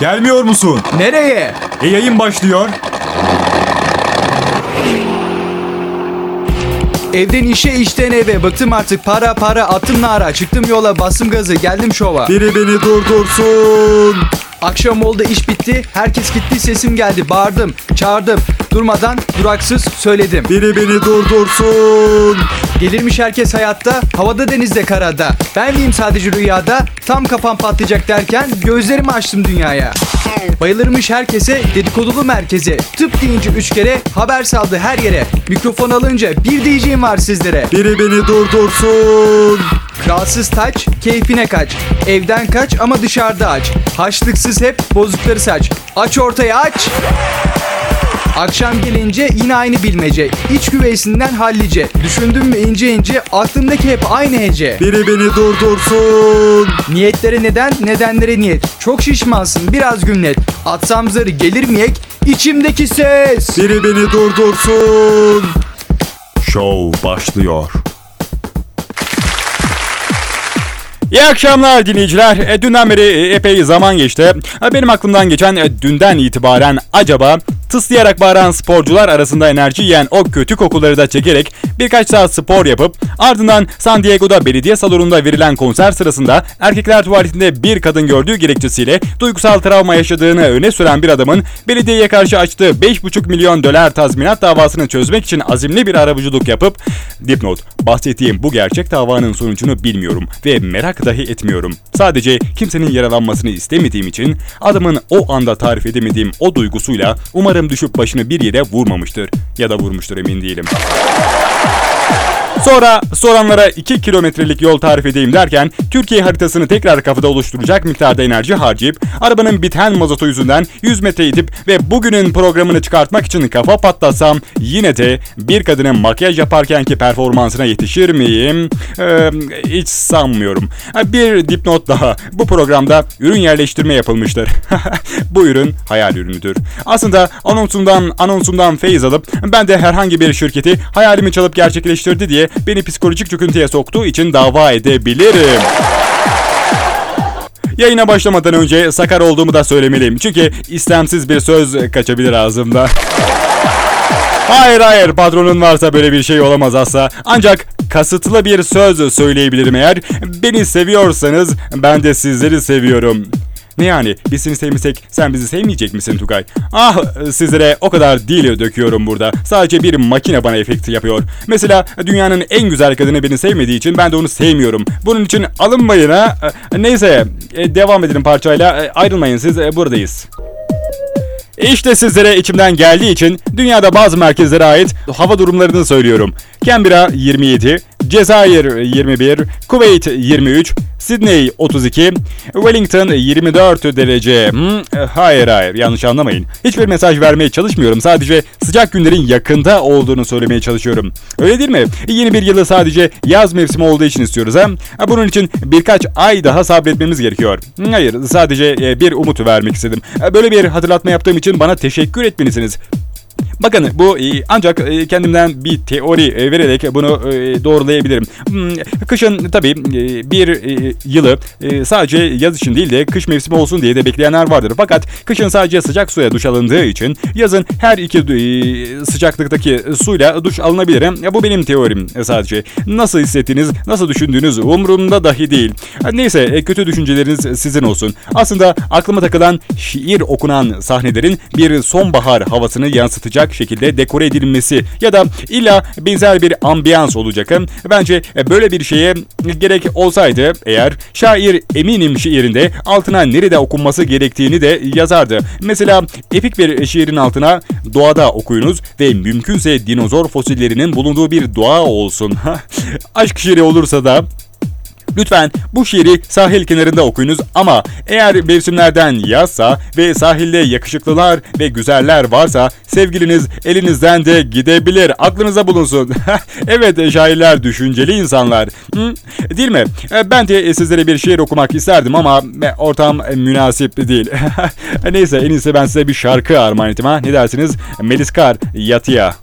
Gelmiyor musun? Nereye? E yayın başlıyor. Evden işe işten eve bıktım artık para para attım nara çıktım yola bastım gazı geldim şova Biri beni durdursun. Akşam oldu iş bitti herkes gitti sesim geldi bağırdım çağırdım durmadan duraksız söyledim Biri beni durdursun. Gelirmiş herkes hayatta havada denizde karada Ben miyim sadece rüyada tam kafam patlayacak derken gözlerimi açtım dünyaya Bayılırmış herkese dedikodulu merkeze Tıp deyince üç kere haber saldı her yere Mikrofon alınca bir diyeceğim var sizlere Biri beni durdursun. Kralsız taç, keyfine kaç. Evden kaç ama dışarıda aç. Haçlıksız hep bozukları saç. Aç ortaya aç. Akşam gelince yine aynı bilmece. İç güveysinden hallice. Düşündüm mü ince ince aklımdaki hep aynı hece. Biri beni durdursun. Niyetlere neden, nedenlere niyet. Çok şişmansın biraz gümlet. Atsam zarı gelir mi ek? İçimdeki ses. Biri beni durdursun. Show başlıyor. İyi akşamlar dinleyiciler. E, dünden beri e, epey zaman geçti. E, benim aklımdan geçen e, dünden itibaren acaba tıslayarak bağıran sporcular arasında enerji yiyen o kötü kokuları da çekerek birkaç saat spor yapıp ardından San Diego'da belediye salonunda verilen konser sırasında erkekler tuvaletinde bir kadın gördüğü gerekçesiyle duygusal travma yaşadığını öne süren bir adamın belediyeye karşı açtığı 5,5 milyon dolar tazminat davasını çözmek için azimli bir arabuluculuk yapıp dipnot bahsettiğim bu gerçek davanın sonucunu bilmiyorum ve merak dahi etmiyorum. Sadece kimsenin yaralanmasını istemediğim için adamın o anda tarif edemediğim o duygusuyla umarım düşüp başını bir yere vurmamıştır. Ya da vurmuştur emin değilim. Sonra soranlara 2 kilometrelik yol tarif edeyim derken Türkiye haritasını tekrar kafada oluşturacak miktarda enerji harcayıp arabanın biten mazotu yüzünden 100 metre itip ve bugünün programını çıkartmak için kafa patlatsam yine de bir kadının makyaj yaparkenki performansına yetişir miyim? Ee, hiç sanmıyorum. Bir dipnot daha. Bu programda ürün yerleştirme yapılmıştır. Bu ürün hayal ürünüdür. Aslında anonsundan anonsundan feyiz alıp ben de herhangi bir şirketi hayalimi çalıp gerçekleştirdi diye beni psikolojik çöküntüye soktuğu için dava edebilirim. Yayına başlamadan önce sakar olduğumu da söylemeliyim. Çünkü istemsiz bir söz kaçabilir ağzımda. Hayır hayır patronun varsa böyle bir şey olamaz asla. Ancak kasıtlı bir söz söyleyebilirim eğer. Beni seviyorsanız ben de sizleri seviyorum. Ne yani biz seni sevmesek sen bizi sevmeyecek misin Tugay? Ah sizlere o kadar dil döküyorum burada. Sadece bir makine bana efekti yapıyor. Mesela dünyanın en güzel kadını beni sevmediği için ben de onu sevmiyorum. Bunun için alınmayın ha. Neyse e, devam edelim parçayla. E, Ayrılmayın siz e, buradayız. İşte sizlere içimden geldiği için dünyada bazı merkezlere ait hava durumlarını söylüyorum. Canberra 27, Cezayir 21, Kuveyt 23, Sydney 32, Wellington 24 derece. Hmm, hayır hayır yanlış anlamayın. Hiçbir mesaj vermeye çalışmıyorum. Sadece sıcak günlerin yakında olduğunu söylemeye çalışıyorum. Öyle değil mi? Yeni bir yılı sadece yaz mevsimi olduğu için istiyoruz ha? Bunun için birkaç ay daha sabretmemiz gerekiyor. Hayır sadece e, bir umut vermek istedim. Böyle bir hatırlatma yaptığım için bana teşekkür etmelisiniz. Bakın bu e, ancak e, kendimden bir teori e, vererek bunu doğrulayabilirim. Hmm, Kışın tabii bir yılı sadece yaz için değil de kış mevsimi olsun diye de bekleyenler vardır. Fakat kışın sadece sıcak suya duş alındığı için yazın her iki sıcaklıktaki suyla duş alınabilir. Bu benim teorim sadece. Nasıl hissettiğiniz, nasıl düşündüğünüz umurumda dahi değil. Neyse kötü düşünceleriniz sizin olsun. Aslında aklıma takılan şiir okunan sahnelerin bir sonbahar havasını yansıtacak şekilde dekore edilmesi ya da illa benzer bir ambiyans olacak. Bence böyle bir şeye gerek olsaydı eğer şair eminim şiirinde altına nerede okunması gerektiğini de yazardı. Mesela epik bir şiirin altına doğada okuyunuz ve mümkünse dinozor fosillerinin bulunduğu bir doğa olsun. Aşk şiiri olursa da Lütfen bu şiiri sahil kenarında okuyunuz ama eğer mevsimlerden yazsa ve sahilde yakışıklılar ve güzeller varsa sevgiliniz elinizden de gidebilir. Aklınıza bulunsun. evet şairler düşünceli insanlar. Hı? Değil mi? E, Ben de sizlere bir şiir okumak isterdim ama e, ortam münasip değil. Neyse en iyisi ben size bir şarkı armağan edeyim ha. Ne dersiniz? Melis Kar, Yatıya.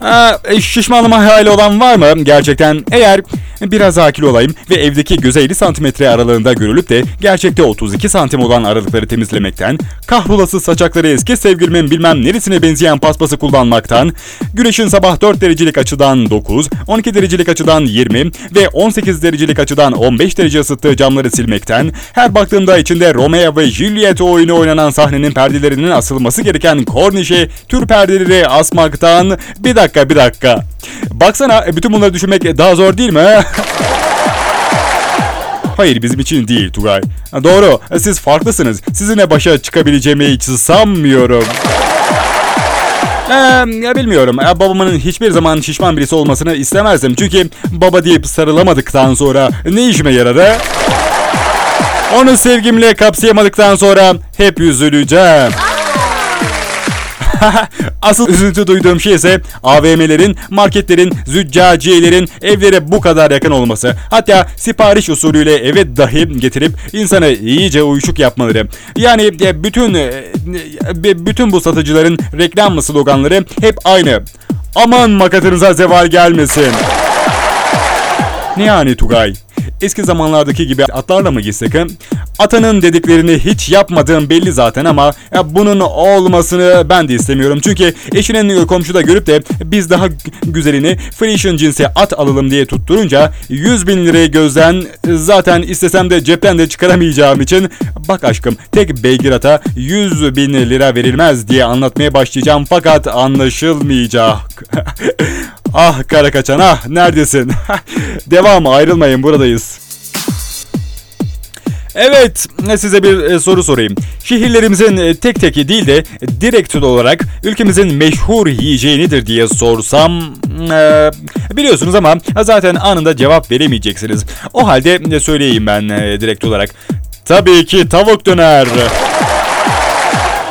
Ha, e, şişmanlama hayali olan var mı gerçekten? Eğer Biraz akil olayım ve evdeki göze 50 santimetre aralığında görülüp de gerçekte 32 santim olan aralıkları temizlemekten, kahrolası saçakları eski sevgilimin bilmem neresine benzeyen paspası kullanmaktan, güneşin sabah 4 derecelik açıdan 9, 12 derecelik açıdan 20 ve 18 derecelik açıdan 15 derece ısıttığı camları silmekten, her baktığımda içinde Romeo ve Juliet oyunu oynanan sahnenin perdelerinin asılması gereken kornişe tür perdeleri asmaktan, bir dakika bir dakika. Baksana bütün bunları düşünmek daha zor değil mi? Hayır bizim için değil Tugay. Doğru siz farklısınız. Sizinle başa çıkabileceğimi hiç sanmıyorum. Ee, ya bilmiyorum. Ya babamın hiçbir zaman şişman birisi olmasını istemezdim. Çünkü baba deyip sarılamadıktan sonra ne işime yarar ha? Onu sevgimle kapsayamadıktan sonra hep üzüleceğim. Asıl üzüntü duyduğum şey ise AVM'lerin, marketlerin, züccaciyelerin evlere bu kadar yakın olması. Hatta sipariş usulüyle eve dahi getirip insanı iyice uyuşuk yapmaları. Yani e, bütün e, e, bütün bu satıcıların reklam sloganları hep aynı. Aman makatınıza zeval gelmesin. Ne yani Tugay? Eski zamanlardaki gibi atlarla mı gitsek? Atanın dediklerini hiç yapmadığım belli zaten ama ya bunun olmasını ben de istemiyorum. Çünkü eşinin komşuda görüp de biz daha gü- güzelini Frisian cinsi at alalım diye tutturunca 100 bin lirayı gözden zaten istesem de cepten de çıkaramayacağım için bak aşkım tek beygir ata 100 bin lira verilmez diye anlatmaya başlayacağım fakat anlaşılmayacak. ah kara kaçan ah neredesin? Devam ayrılmayın buradayız. Evet, size bir e, soru sorayım. Şehirlerimizin e, tek teki değil de direkt olarak ülkemizin meşhur yiyeceği nedir diye sorsam e, biliyorsunuz ama zaten anında cevap veremeyeceksiniz. O halde söyleyeyim ben direkt olarak. Tabii ki tavuk döner.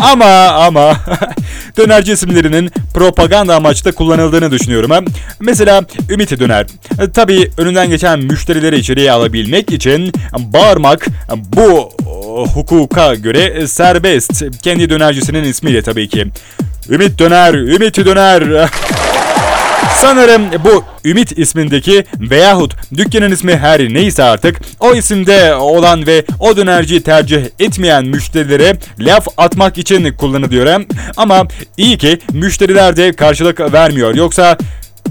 Ama ama dönerci isimlerinin propaganda amaçlı kullanıldığını düşünüyorum. Mesela Ümit Döner. E, Tabii önünden geçen müşterileri içeriye alabilmek için bağırmak bu o, hukuka göre serbest. Kendi dönercisinin ismiyle tabii ki. Ümit Döner, Ümit Döner. Sanırım bu Ümit ismindeki veyahut dükkanın ismi her neyse artık o isimde olan ve o dönerciyi tercih etmeyen müşterilere laf atmak için kullanılıyor. Ama iyi ki müşteriler de karşılık vermiyor. Yoksa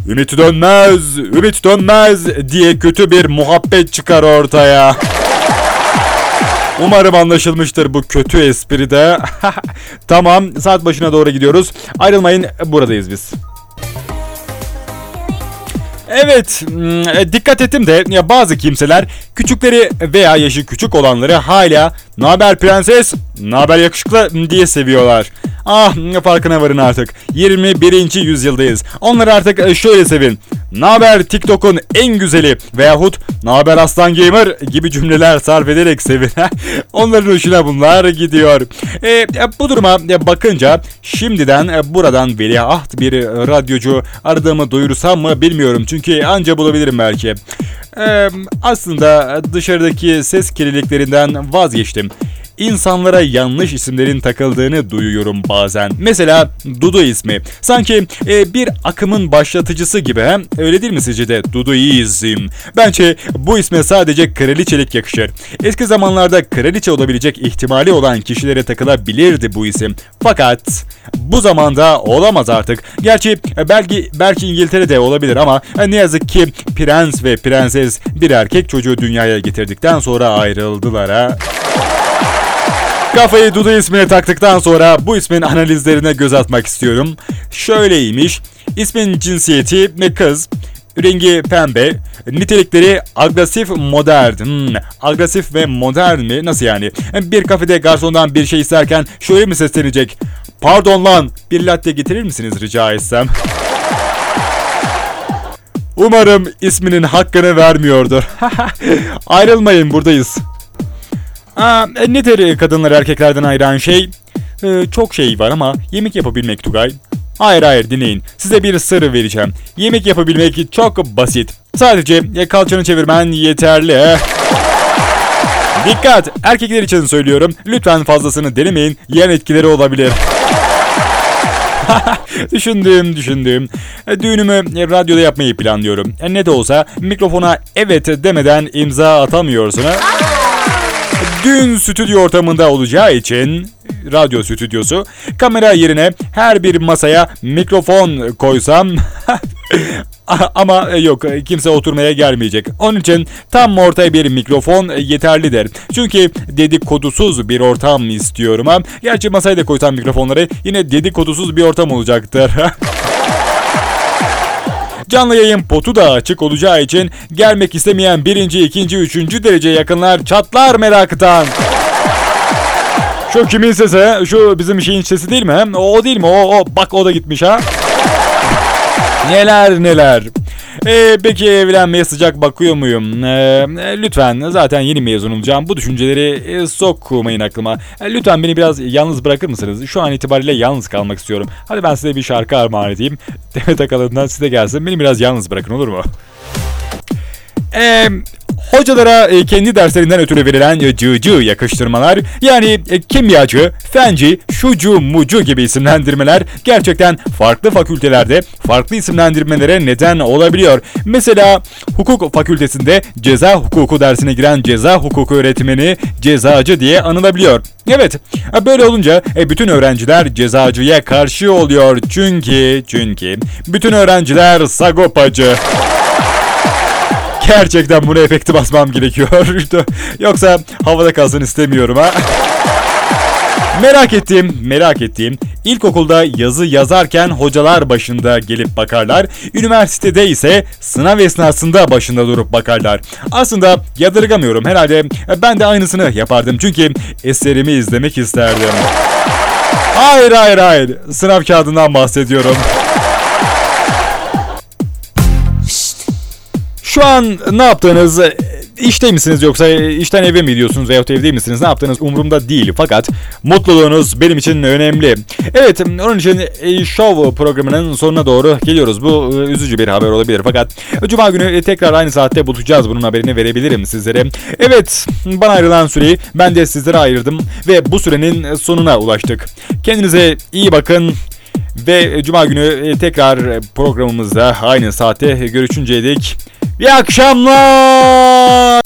Ümit dönmez, Ümit dönmez diye kötü bir muhabbet çıkar ortaya. Umarım anlaşılmıştır bu kötü espride. tamam saat başına doğru gidiyoruz. Ayrılmayın buradayız biz. Evet, hmm, e, dikkat ettim de bazı kimseler küçükleri veya yaşı küçük olanları hala "Naber prenses, naber yakışıklı" diye seviyorlar. Ah, farkına varın artık. 21. yüzyıldayız. Onları artık e, şöyle sevin. Naber TikTok'un en güzeli veyahut naber aslan gamer gibi cümleler sarf ederek sevin. Onların hoşuna bunlar gidiyor. E, bu duruma bakınca şimdiden e, buradan veliaht bir e, radyocu aradığımı duyursam mı bilmiyorum. Çünkü anca bulabilirim belki. E, aslında dışarıdaki ses kirliliklerinden vazgeçtim. İnsanlara yanlış isimlerin takıldığını duyuyorum bazen. Mesela Dudu ismi. Sanki e, bir akımın başlatıcısı gibi hem öyle değil mi sizce de Duduizm? Bence bu isme sadece kraliçelik yakışır. Eski zamanlarda kraliçe olabilecek ihtimali olan kişilere takılabilirdi bu isim. Fakat bu zamanda olamaz artık. Gerçi e, belki belki İngiltere'de olabilir ama e, ne yazık ki prens ve prenses bir erkek çocuğu dünyaya getirdikten sonra ayrıldılar ha. Kafayı Dudu ismine taktıktan sonra bu ismin analizlerine göz atmak istiyorum. Şöyleymiş. İsmin cinsiyeti ve kız. Rengi pembe. Nitelikleri agresif modern. Hmm, agresif ve modern mi? Nasıl yani? Bir kafede garsondan bir şey isterken şöyle mi seslenecek? Pardon lan bir latte getirir misiniz rica etsem? Umarım isminin hakkını vermiyordur. Ayrılmayın buradayız. Aa, e, nedir kadınlar erkeklerden ayıran şey? Ee, çok şey var ama yemek yapabilmek Tugay. Hayır hayır dinleyin. Size bir sır vereceğim. Yemek yapabilmek çok basit. Sadece e, kalçanı çevirmen yeterli. Dikkat! Erkekler için söylüyorum. Lütfen fazlasını denemeyin. Yan etkileri olabilir. düşündüm düşündüm. E, Düğünümü e, radyoda yapmayı planlıyorum. E, Ne de olsa mikrofona evet demeden imza atamıyorsun ha. Düğün stüdyo ortamında olacağı için radyo stüdyosu kamera yerine her bir masaya mikrofon koysam ama e, yok kimse oturmaya gelmeyecek. Onun için tam ortaya bir mikrofon yeterlidir. Çünkü dedikodusuz bir ortam istiyorum. Gerçi masaya da koysam mikrofonları yine dedikodusuz bir ortam olacaktır. Canlı yayın potu da açık olacağı için gelmek istemeyen birinci, ikinci, üçüncü derece yakınlar çatlar meraktan. Şu kimin sesi? Şu bizim şeyin sesi değil mi? O, o değil mi? O, o bak o da gitmiş ha. Neler neler. Ee, peki evlenmeye sıcak bakıyor muyum? Ee, lütfen zaten yeni mezun olacağım. Bu düşünceleri e, sokmayın aklıma. E, lütfen beni biraz yalnız bırakır mısınız? Şu an itibariyle yalnız kalmak istiyorum. Hadi ben size bir şarkı armağan edeyim. Demet Akalın'dan size gelsin. Beni biraz yalnız bırakın olur mu? Eee hocalara e, kendi derslerinden ötürü verilen e, cığcı yakıştırmalar yani e, kimyacı, fenci, şucu, mucu gibi isimlendirmeler gerçekten farklı fakültelerde farklı isimlendirmelere neden olabiliyor. Mesela hukuk fakültesinde ceza hukuku dersine giren ceza hukuku öğretmeni cezacı diye anılabiliyor. Evet, böyle olunca bütün öğrenciler cezacıya karşı oluyor çünkü çünkü bütün öğrenciler sagopacı. Gerçekten buna efekti basmam gerekiyor. Yoksa havada kalsın istemiyorum ha. Merak ettiğim, merak ettiğim ilkokulda yazı yazarken hocalar başında gelip bakarlar. Üniversitede ise sınav esnasında başında durup bakarlar. Aslında yadırgamıyorum herhalde ben de aynısını yapardım çünkü eserimi izlemek isterdim. Hayır hayır hayır sınav kağıdından bahsediyorum. Şu an ne yaptığınız işte misiniz yoksa işten eve mi gidiyorsunuz veyahut evde misiniz ne yaptığınız umurumda değil fakat mutluluğunuz benim için önemli. Evet onun için e, show programının sonuna doğru geliyoruz. Bu e, üzücü bir haber olabilir fakat cuma günü e, tekrar aynı saatte buluşacağız bunun haberini verebilirim sizlere. Evet bana ayrılan süreyi ben de sizlere ayırdım ve bu sürenin sonuna ulaştık. Kendinize iyi bakın. Ve cuma günü e, tekrar programımızda aynı saatte görüşünceye dek İyi akşamlar.